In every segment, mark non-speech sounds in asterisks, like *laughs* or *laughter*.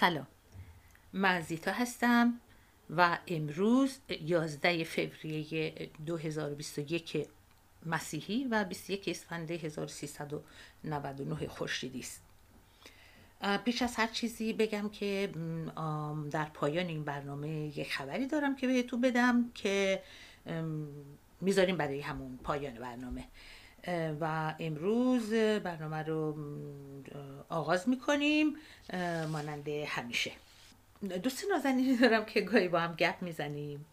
سلام. من زیتا هستم و امروز 11 فوریه 2021 مسیحی و 21 اسفند 1399 خورشیدی است. پیش از هر چیزی بگم که در پایان این برنامه یک خبری دارم که بهتون بدم که می‌ذاریم برای همون پایان برنامه. و امروز برنامه رو آغاز می‌کنیم مانند همیشه. دوست نازنینی دارم که گاهی با هم گپ می‌زنیم.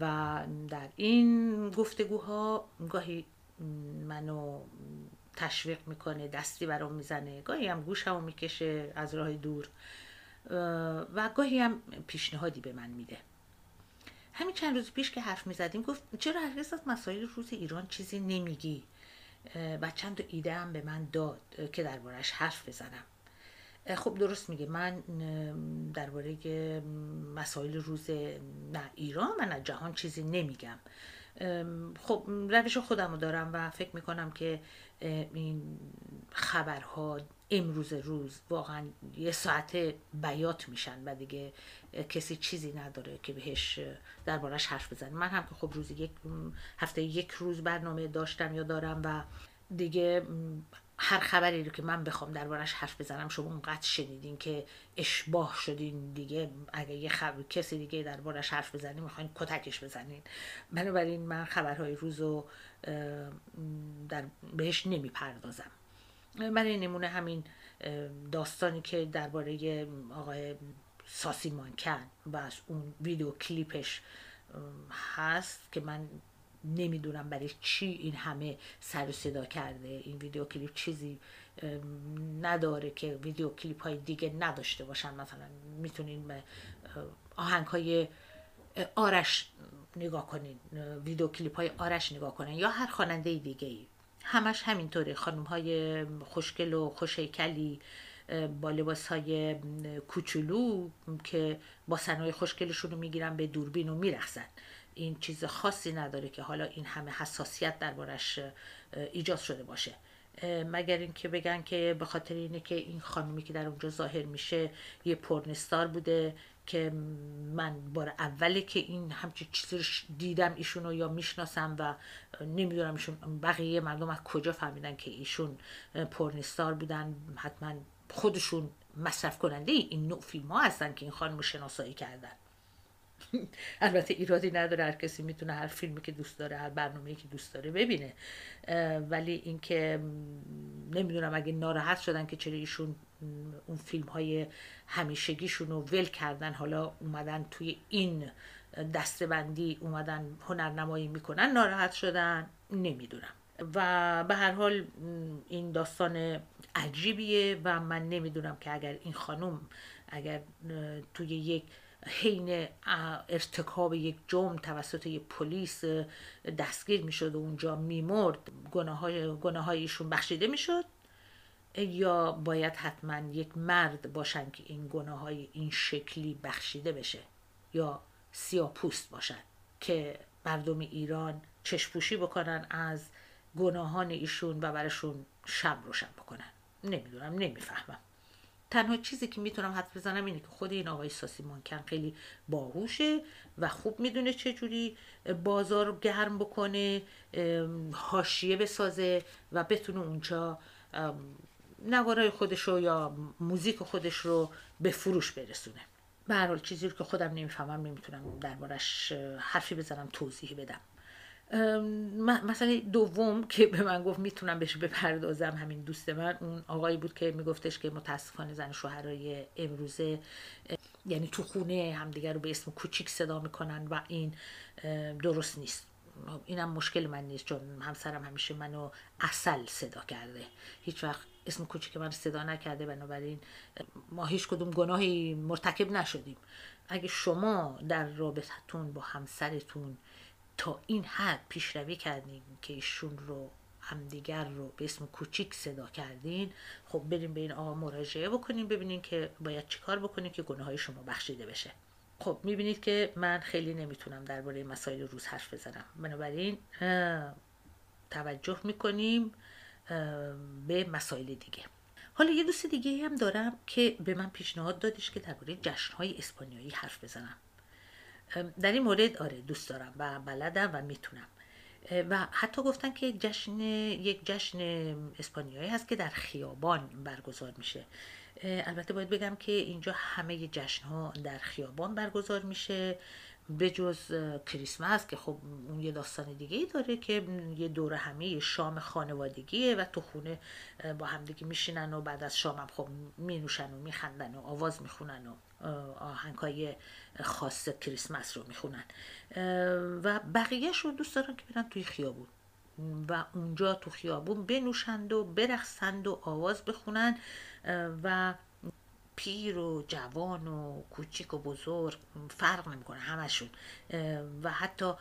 و در این گفتگوها گاهی منو تشویق می‌کنه دستی برام می‌زنه. گاهی هم گوشمو می‌کشه از راه دور. و گاهی هم پیشنهادی به من میده. همین چند روز پیش که حرف می‌زدیم گفت چرا هرگز از مسائل روز ایران چیزی نمیگی؟ و چند تا ایده هم به من داد که دربارهش حرف بزنم. خب درست میگه. من درباره مسائل روز نه ایران و نه جهان چیزی نمیگم. خب روش خودم رو دارم و فکر می‌کنم که این خبرها امروز روز واقعا یه ساعت بیات میشن و دیگه کسی چیزی نداره که بهش دربارش حرف بزنه. من هم که خب روزی یک هفته یک روز برنامه داشتم یا دارم و دیگه هر خبری رو که من بخوام دربارش حرف بزنم شما اونقدر شنیدین که اشباه شدین دیگه. اگه یه خبر کسی دیگه دربارش حرف بزنین می‌خواین کتکش بزنین. بنابراین من خبرهای روز رو در بهش نمی‌پردازم. برای نمونه همین داستانی که درباره آقای ساسی مانکن و از اون ویدیو کلیپش هست که من نمی‌دونم برای چی این همه سر و صدا کرده. این ویدیو کلیپ چیزی نداره که ویدیو کلیپ های دیگه نداشته باشن. مثلا می‌تونین به آهنگ های آرش نگاه کنین ویدیو کلیپ های آرش نگاه کنین یا هر خواننده دیگه ای همش همینطوره. خانم های خوشگل و خوشیکلی با لباس های کوچولو که با سنهای خوشگلشون رو می‌گیرن به دوربین و میرخزن این چیز خاصی نداره که حالا این همه حساسیت دربارش ایجاد شده باشه. مگر اینکه بگن که به خاطر اینه که این خانومی که در اونجا ظاهر میشه یه پرنستار بوده که من بار اولی که این همچین چیزی رو دیدم ایشون یا می‌شناسم و نمی‌دونم ایشون بقیه مردم از کجا فهمیدن که ایشون پرنستار بودن حتما خودشون مصرف کننده این نوع فیلم ها هستن که این خانم شناسایی کردن. *laughs* البته ایرادی نداره هر کسی می‌تونه هر فیلمی که دوست داره هر برنامه‌ای که دوست داره ببینه. ولی اینکه نمی‌دونم اگه ناراحت شدن که چرا ایشون اون فیلم های همیشگیشون رو ول کردن حالا اومدن توی این دستبندی اومدن هنرنمایی می‌کنن ناراحت شدن نمی‌دونم. و به هر حال این داستان عجیبیه و من نمی‌دونم که اگر این خانم اگر توی یک حین ارتکاب یک جرم توسط یک پلیس دستگیر می‌شد و اونجا میمرد گناه های ایشون بخشیده می‌شد یا باید حتما یک مرد باشن که این گناه های این شکلی بخشیده بشه یا سیاپوست باشن که مردم ایران چشپوشی بکنن از گناهان ایشون و برشون شب روشن بکنن. نمی‌دونم نمی‌فهمم. تنها چیزی که می‌تونم حد بزنم اینه که خود این آقای ساسی مانکن خیلی باهوشه و خوب می‌دونه چجوری بازار گرم بکنه حاشیه بسازه و بتونه اونجا نوارای خودش رو یا موزیک خودش رو به فروش برسونه. به چیزی رو که خودم نمی‌فهمم نمی‌تونم دربارش حرفی بزنم توضیحی بدم. مثلا دوم که به من گفت می‌تونم بهش بپردازم همین دوست من اون آقایی بود که میگفتش که متاسفانه زن شوهرای امروزه یعنی تو خونه همدیگر رو به اسم کوچیک صدا می‌کنن و این درست نیست. اینم مشکل من نیست چون همسرم همیشه منو اصل صدا کرده. هیچ وقت اسم کوچیک من صدا نکرده بنابراین ما هیچ کدوم گناهی مرتکب نشدیم. اگه شما در رابطتون با همسرتون تا این حد پیشروی کردین که ایشون رو همدیگر رو به اسم کوچیک صدا کردین خب بریم به این آقا مراجعه بکنیم ببینین که باید چیکار بکنیم که گناه های شما بخشیده بشه. خب می‌بینید که من خیلی نمی‌تونم درباره مسائل روز حرف بزنم. بنابراین توجه می‌کنیم به مسائل دیگه. حالا یه دوست دیگه هم دارم که به من پیشنهاد دادش که درباره جشنهای اسپانیایی حرف بزنم. در این مورد آره دوست دارم و بلدم و می‌تونم. و حتی گفتن که جشن یک جشن اسپانیایی هست که در خیابان برگزار میشه. البته باید بگم که اینجا همه جشن ها در خیابان برگزار میشه به جز کریسمس که خب اون یه داستان دیگه ای داره که یه دور همه شام خانوادگیه و تو خونه با همدیگه میشینن و بعد از شام هم خب مینوشن و میخندن و آواز می‌خونن و آهنگ های خاص کریسمس رو می‌خونن. و بقیهش رو دوست دارن که برن توی خیابون. و اونجا تو خیابون بنوشند و برخصند و آواز بخونن و پیر و جوان و کوچیک و بزرگ فرق نمی‌کنه همشون و حتی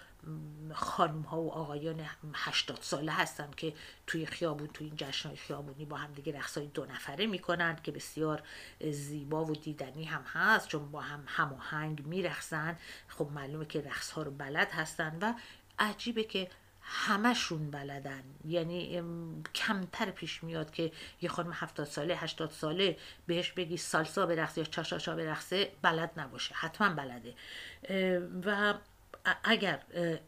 خانم ها و آقایان هشتاد ساله هستن که توی خیابون توی این جشن خیابونی با هم دیگه رقص های دو نفره می‌کنن که بسیار زیبا و دیدنی هم هست چون با هم هماهنگ میرقصن. خب معلومه که رقص ها رو بلد هستن و عجیبه که همشون بلدن. یعنی کمتر پیش میاد که یه خانم هفتاد ساله هشتاد ساله بهش بگی سالسا برقصه یا چاشاشا برقصه بلد نباشه. حتما بلده. و اگر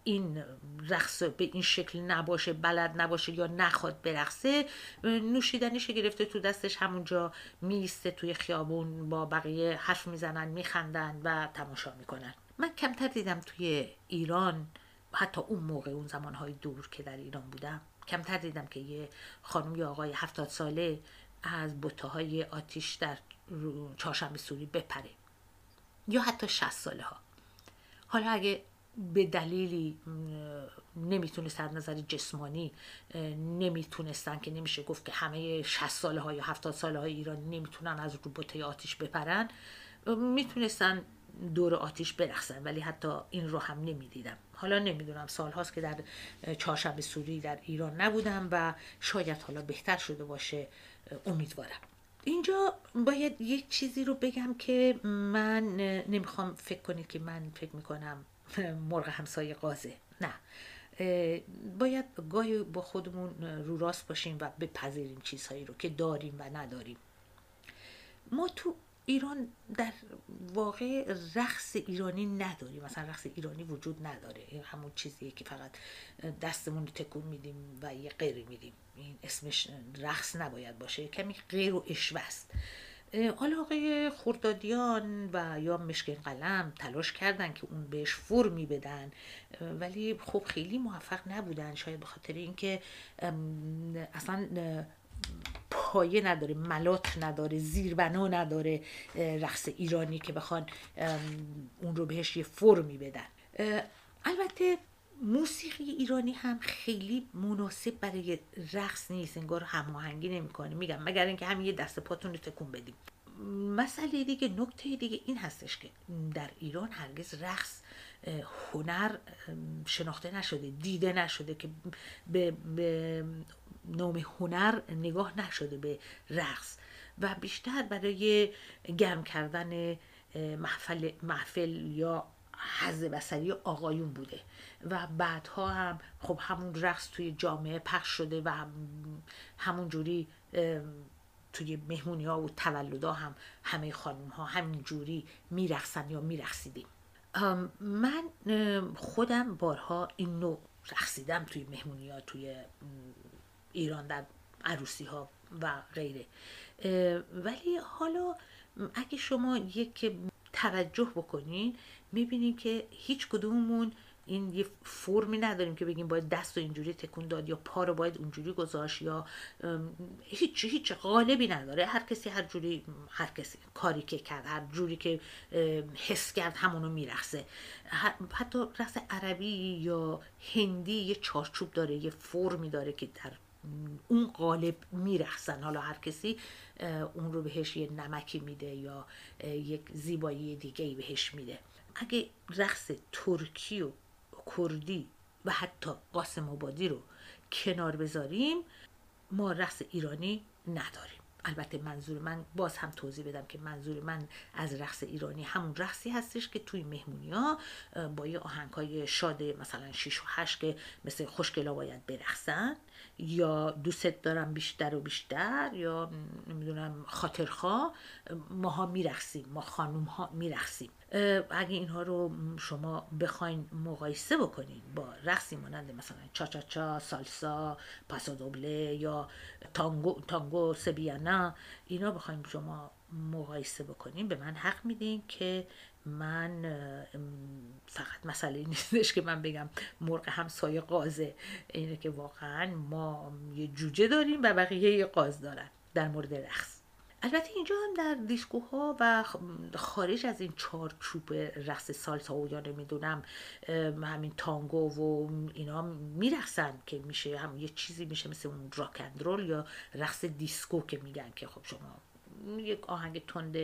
این رقص به این شکل نباشه بلد نباشه یا نخواد برقصه نوشیدنیش گرفته تو دستش همونجا میسته توی خیابون با بقیه حرف می‌زنن میخندن و تماشا می‌کنن. من کمتر دیدم توی ایران حتی اون موقع اون زمانهای دور که در ایران بودم کمتر دیدم که یه خانم یا آقای هفتاد ساله از بوته آتیش در چهارشنبه سوری بپره. یا حتی شست ساله ها. حالا اگه به دلیلی نمی‌تونست از نظر جسمانی نمی‌تونستن که نمیشه گفت که همه 60 ساله ها یا 70 ساله های ایران نمی‌تونن از رو آتیش بپرن می‌تونستن دور آتیش برخصن ولی حتی این رو هم نمی‌دیدم. حالا نمی‌دونم سال هاست که در چهارشنبه سوری در ایران نبودم و شاید حالا بهتر شده باشه امیدوارم. اینجا باید یک چیزی رو بگم که من نمی‌خوام فکر کنید که من فکر می‌کنم مرغ همسایه قازه نه. باید گاهی با خودمون رو راست باشیم و بپذیریم چیزهایی رو که داریم و نداریم. ما تو ایران در واقع رقص ایرانی نداریم مثلا رقص ایرانی وجود نداره. این همون چیزیه که فقط دستمون رو تکون میدیم و یه غیر میدیم. این اسمش رقص نباید باشه. کمی غیر و اشوه است. حالا آقای خوردادیان و یا مشکین قلم تلاش کردن که اون بهش فرمی بدن ولی خب خیلی موفق نبودن. شاید به خاطر اینکه اصلا پایه نداره ملات نداره زیربنا نداره رقص ایرانی که بخوان اون رو بهش یه فرمی بدن. البته موسیقی ایرانی هم خیلی مناسب برای رقص نیست انگار هماهنگی نمی‌کنه. میگم مگر اینکه همین یه دست پاتون رو تکون بدیم. مسئله دیگه نکته دیگه این هستش که در ایران هرگز رقص هنر شناخته نشده دیده نشده که به, به نام هنر نگاه نشده به رقص. و بیشتر برای گرم کردن محفل, محفل یا حز بسری آقایون بوده. و بعدها هم خب همون رقص توی جامعه پخش شده و همون جوری توی مهمونی ها و تولدا هم همه خانم ها همین جوری میرقصن یا میرقصیدیم. من خودم بارها این نوع رقصیدم توی مهمونی ها توی ایران در عروسی ها و غیره. ولی حالا اگه شما یک توجه بکنین می‌بینیم که هیچ کدوممون این یه فرمی نداریم که بگیم باید دست و اینجوری تکون داد یا پا رو باید اونجوری گذاشت یا هیچ هیچ غالبی نداره. هر کسی هر جوری هر کسی کاری که کرد هر جوری که حس کرد همونو میرخصه حتی رقص عربی یا هندی یه چارچوب داره یه فرمی داره که در اون قالب میرخصن حالا هر کسی اون رو بهش یه نمکی میده یا یک زیبایی دیگه بهش میده. اگه رقص ترکی و کردی و حتی قاسم آبادی رو کنار بذاریم ما رقص ایرانی نداریم. البته منظور من باز هم توضیح بدم که منظور من از رقص ایرانی همون رقصی هستش که توی مهمونی ها با یه آهنگ های شاد مثلا 6 و 8 که مثل خوشگلا باید برقصن. یا دوستت دارم بیشتر و بیشتر یا نمی‌دونم خاطرخواه ماها میرخسیم ما خانوم ها میرخسیم اگه اینها رو شما بخواین مقایسه بکنین با رقصی مانند مثلا چا چا چا سالسا پاسو دوبله یا تانگو, تانگو سبیانا اینا بخوایم شما مقایسه بکنیم به من حق میدین که من فقط مسئله نیستش که من بگم مرغ همسایه قازه. اینه که واقعا ما یه جوجه داریم و بقیه یه قاز دارن در مورد رقص. البته اینجا هم در دیسکوها و خارج از این چارچوب رقص سالسا و یا نمی‌دونم همین تانگو و اینا میرقصن که میشه هم یه چیزی میشه مثل اون راک رول یا رقص دیسکو که میگن که خب شما یک آهنگ تند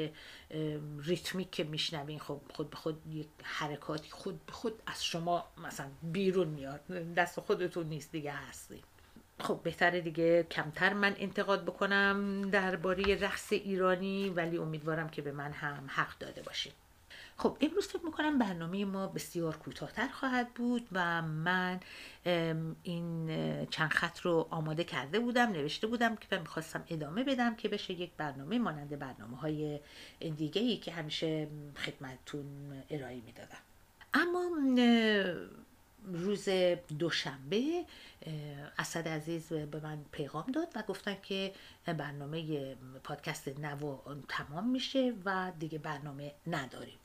ریتمیک که میشنوین خب خود به خود یک حرکاتی خود به خود از شما مثلا بیرون میاد. دست خودتون نیست دیگه هستی خب بهتره دیگه کمتر من انتقاد بکنم درباره رقص ایرانی ولی امیدوارم که به من هم حق داده باشید خب امروز فکر می‌کنم برنامه ما بسیار کوتاهتر خواهد بود و من این چند خط رو آماده کرده بودم نوشته بودم که می‌خواستم ادامه بدم که بشه یک برنامه مانند برنامه های دیگه ای که همیشه خدمتتون ارائه می‌دادم. اما روز دوشنبه اسد عزیز به من پیغام داد و گفتن که برنامه پادکست نو تمام میشه و دیگه برنامه نداریم.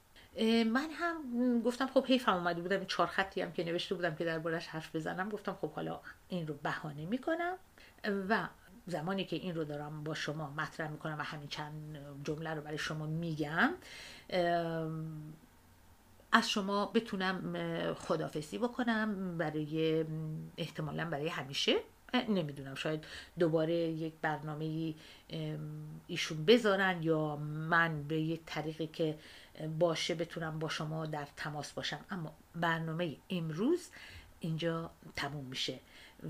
من هم گفتم خب حیفم اومده بودم چهار خطی هم که نوشته بودم که دربارش حرف بزنم گفتم خب حالا این رو بهانه می‌کنم و زمانی که این رو دارم با شما مطرح می‌کنم و همین چند جمله رو برای شما میگم از شما بتونم خدافسی بکنم برای احتمالا برای همیشه. نمی‌دونم شاید دوباره یک برنامه ایشون بذارن یا من به یک طریقی که باشه بتونم با شما در تماس باشم. اما برنامه امروز اینجا تموم میشه.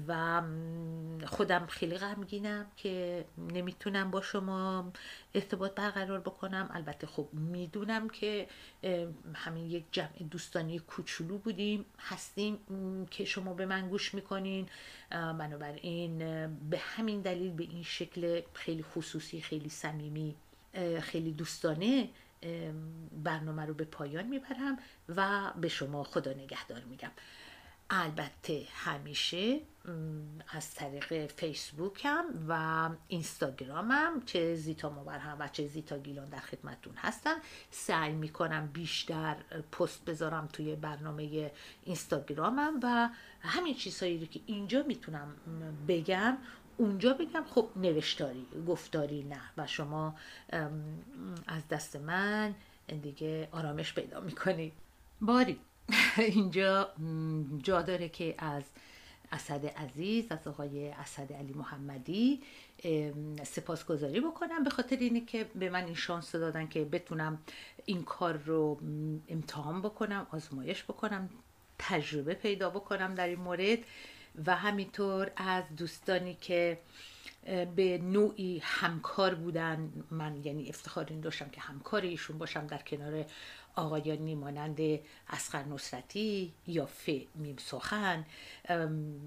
و خودم خیلی غمگینم که نمی‌تونم با شما ارتباط برقرار بکنم. البته خب می‌دونم که همین یک جمع دوستانی کوچولو بودیم هستیم که شما به من گوش می‌کنین. بنابراین به همین دلیل به این شکل خیلی خصوصی خیلی صمیمی خیلی دوستانه برنامه رو به پایان می‌برم و به شما خدا نگهدار میگم. البته همیشه از طریق فیسبوکم و اینستاگرامم چه زیتا مبرهم و چه زیتا گیلان در خدمتون هستن. سعی می‌کنم بیشتر پست بذارم توی برنامه اینستاگرامم و همین چیزهایی رو که اینجا می‌تونم بگم اونجا بگم. خب نوشتاری گفتاری نه و شما از دست من دیگه آرامش پیدا می‌کنید باری. *laughs* اینجا جا داره که از اسد عزیز از آقای اسد علی محمدی سپاسگزاری بکنم به خاطر اینه که به من این شانس دادن که بتونم این کار رو امتحان بکنم آزمایش بکنم تجربه پیدا بکنم در این مورد. و همینطور از دوستانی که به نوعی همکار بودن من یعنی افتخار این داشتم که همکار ایشون باشم در کنار آقایانی مانند اسخر نصرتی یا ف میم سخن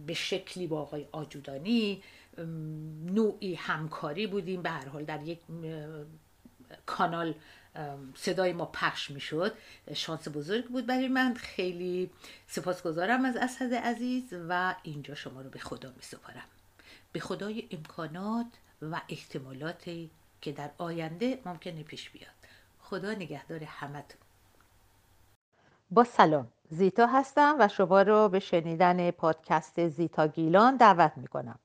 به شکلی با آقای آجودانی نوعی همکاری بودیم. به هر حال در یک کانال صدای ما پخش می‌شد. شانس بزرگ بود برای من. خیلی سپاسگزارم از اسد عزیز و اینجا شما رو به خدا می سپارم به خدای امکانات و احتمالاتی که در آینده ممکنه پیش بیاد. خدا نگهدار همتون. با سلام. زیتا هستم و شما رو به شنیدن پادکست زیتا گیلان دعوت می کنم